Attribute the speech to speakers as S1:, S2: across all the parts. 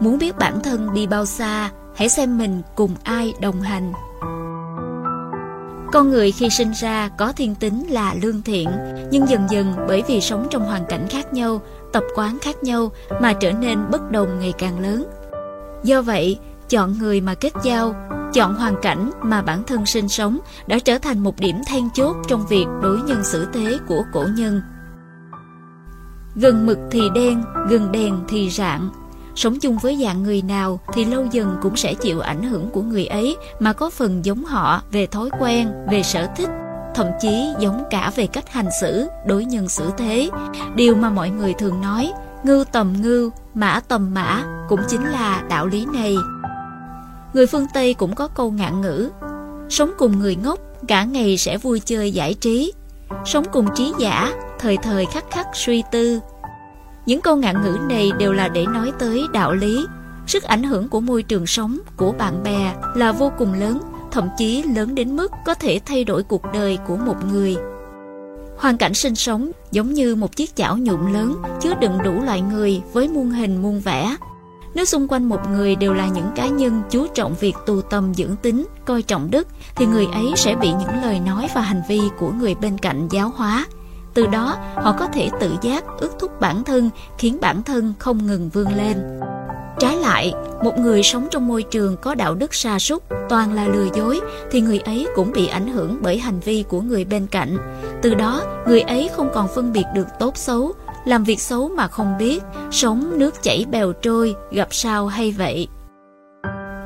S1: Muốn biết bản thân đi bao xa, hãy xem mình cùng ai đồng hành. Con người khi sinh ra có thiên tính là lương thiện, nhưng dần dần bởi vì sống trong hoàn cảnh khác nhau, tập quán khác nhau mà trở nên bất đồng ngày càng lớn. Do vậy, chọn người mà kết giao, chọn hoàn cảnh mà bản thân sinh sống đã trở thành một điểm then chốt trong việc đối nhân xử thế của cổ nhân. Gần mực thì đen, gần đèn thì rạng. Sống chung với dạng người nào thì lâu dần cũng sẽ chịu ảnh hưởng của người ấy mà có phần giống họ về thói quen, về sở thích, thậm chí giống cả về cách hành xử, đối nhân xử thế. Điều mà mọi người thường nói, ngưu tầm ngưu, mã tầm mã cũng chính là đạo lý này. Người phương Tây cũng có câu ngạn ngữ, sống cùng người ngốc, cả ngày sẽ vui chơi giải trí, sống cùng trí giả, thời thời khắc khắc suy tư. Những câu ngạn ngữ này đều là để nói tới đạo lý, sức ảnh hưởng của môi trường sống, của bạn bè là vô cùng lớn, thậm chí lớn đến mức có thể thay đổi cuộc đời của một người. Hoàn cảnh sinh sống giống như một chiếc chảo nhụn lớn chứa đựng đủ loại người với muôn hình muôn vẻ. Nếu xung quanh một người đều là những cá nhân chú trọng việc tu tâm dưỡng tính, coi trọng đức, thì người ấy sẽ bị những lời nói và hành vi của người bên cạnh giáo hóa. Từ đó, họ có thể tự giác ước thúc bản thân, khiến bản thân không ngừng vươn lên. Trái lại, một người sống trong môi trường có đạo đức sa sút toàn là lừa dối thì người ấy cũng bị ảnh hưởng bởi hành vi của người bên cạnh. Từ đó, người ấy không còn phân biệt được tốt xấu, làm việc xấu mà không biết, sống nước chảy bèo trôi, gặp sao hay vậy.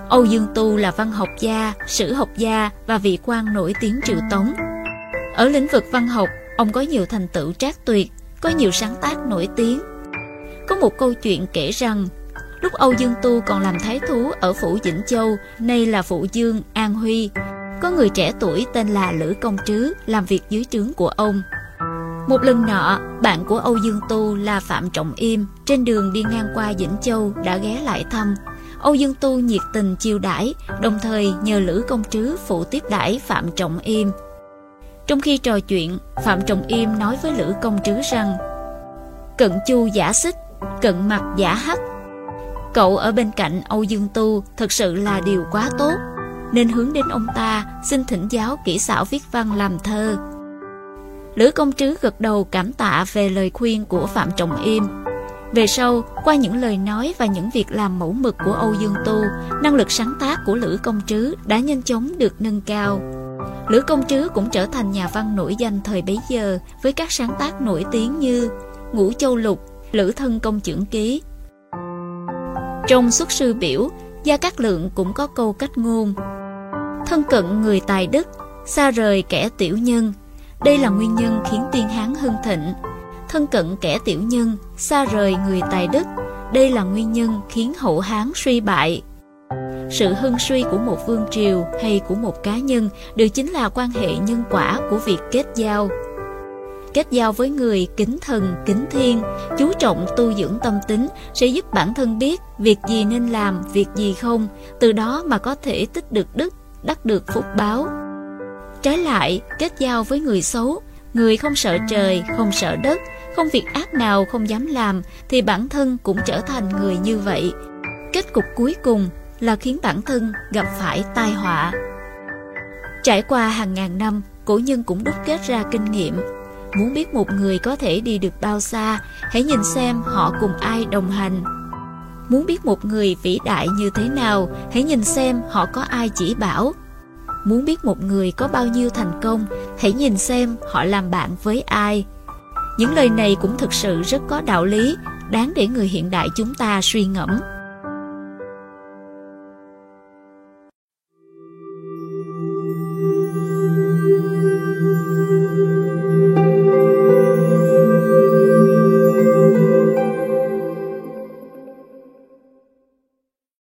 S1: Âu Dương Tu là văn học gia, sử học gia và vị quan nổi tiếng triệu tống. Ở lĩnh vực văn học, ông có nhiều thành tựu trác tuyệt, có nhiều sáng tác nổi tiếng. Có một câu chuyện kể rằng, lúc Âu Dương Tu còn làm thái thú ở phủ Vĩnh Châu, nay là phủ Dương, An Huy, có người trẻ tuổi tên là Lữ Công Trứ làm việc dưới trướng của ông. Một lần nọ, bạn của Âu Dương Tu là Phạm Trọng Im trên đường đi ngang qua Vĩnh Châu đã ghé lại thăm. Âu Dương Tu nhiệt tình chiêu đãi, đồng thời nhờ Lữ Công Trứ phụ tiếp đãi Phạm Trọng Im. Trong khi trò chuyện, Phạm Trọng Im nói với Lữ Công Trứ rằng Cận chu giả xích, cận mặt giả hắc. Cậu ở bên cạnh Âu Dương Tu thật sự là điều quá tốt, nên hướng đến ông ta xin thỉnh giáo kỹ xảo viết văn làm thơ. Lữ công trứ gật đầu cảm tạ về lời khuyên của Phạm Trọng Im. Về sau, qua những lời nói và những việc làm mẫu mực của Âu Dương Tu, năng lực sáng tác của Lữ Công Trứ đã nhanh chóng được nâng cao. Lữ Công Trứ cũng trở thành nhà văn nổi danh thời bấy giờ với các sáng tác nổi tiếng như Ngũ Châu Lục, Lữ Thân Công Chưởng Ký. Trong xuất sư biểu, Gia Cát Lượng cũng có câu cách ngôn Thân cận người tài đức, xa rời kẻ tiểu nhân, đây là nguyên nhân khiến tiên Hán hưng thịnh. Thân cận kẻ tiểu nhân, xa rời người tài đức. Đây là nguyên nhân khiến hậu Hán suy bại. Sự hưng suy của một vương triều hay của một cá nhân đều chính là quan hệ nhân quả của việc kết giao. Kết giao với người kính thần, kính thiên, chú trọng tu dưỡng tâm tính sẽ giúp bản thân biết việc gì nên làm, việc gì không, từ đó mà có thể tích được đức, đắc được phúc báo. Trái lại, kết giao với người xấu, người không sợ trời, không sợ đất, không việc ác nào không dám làm, thì bản thân cũng trở thành người như vậy. Kết cục cuối cùng là khiến bản thân gặp phải tai họa. Trải qua hàng ngàn năm, cổ nhân cũng đúc kết ra kinh nghiệm. Muốn biết một người có thể đi được bao xa, hãy nhìn xem họ cùng ai đồng hành. Muốn biết một người vĩ đại như thế nào, hãy nhìn xem họ có ai chỉ bảo. Muốn biết một người có bao nhiêu thành công, hãy nhìn xem họ làm bạn với ai. Những lời này cũng thực sự rất có đạo lý, đáng để người hiện đại chúng ta suy ngẫm.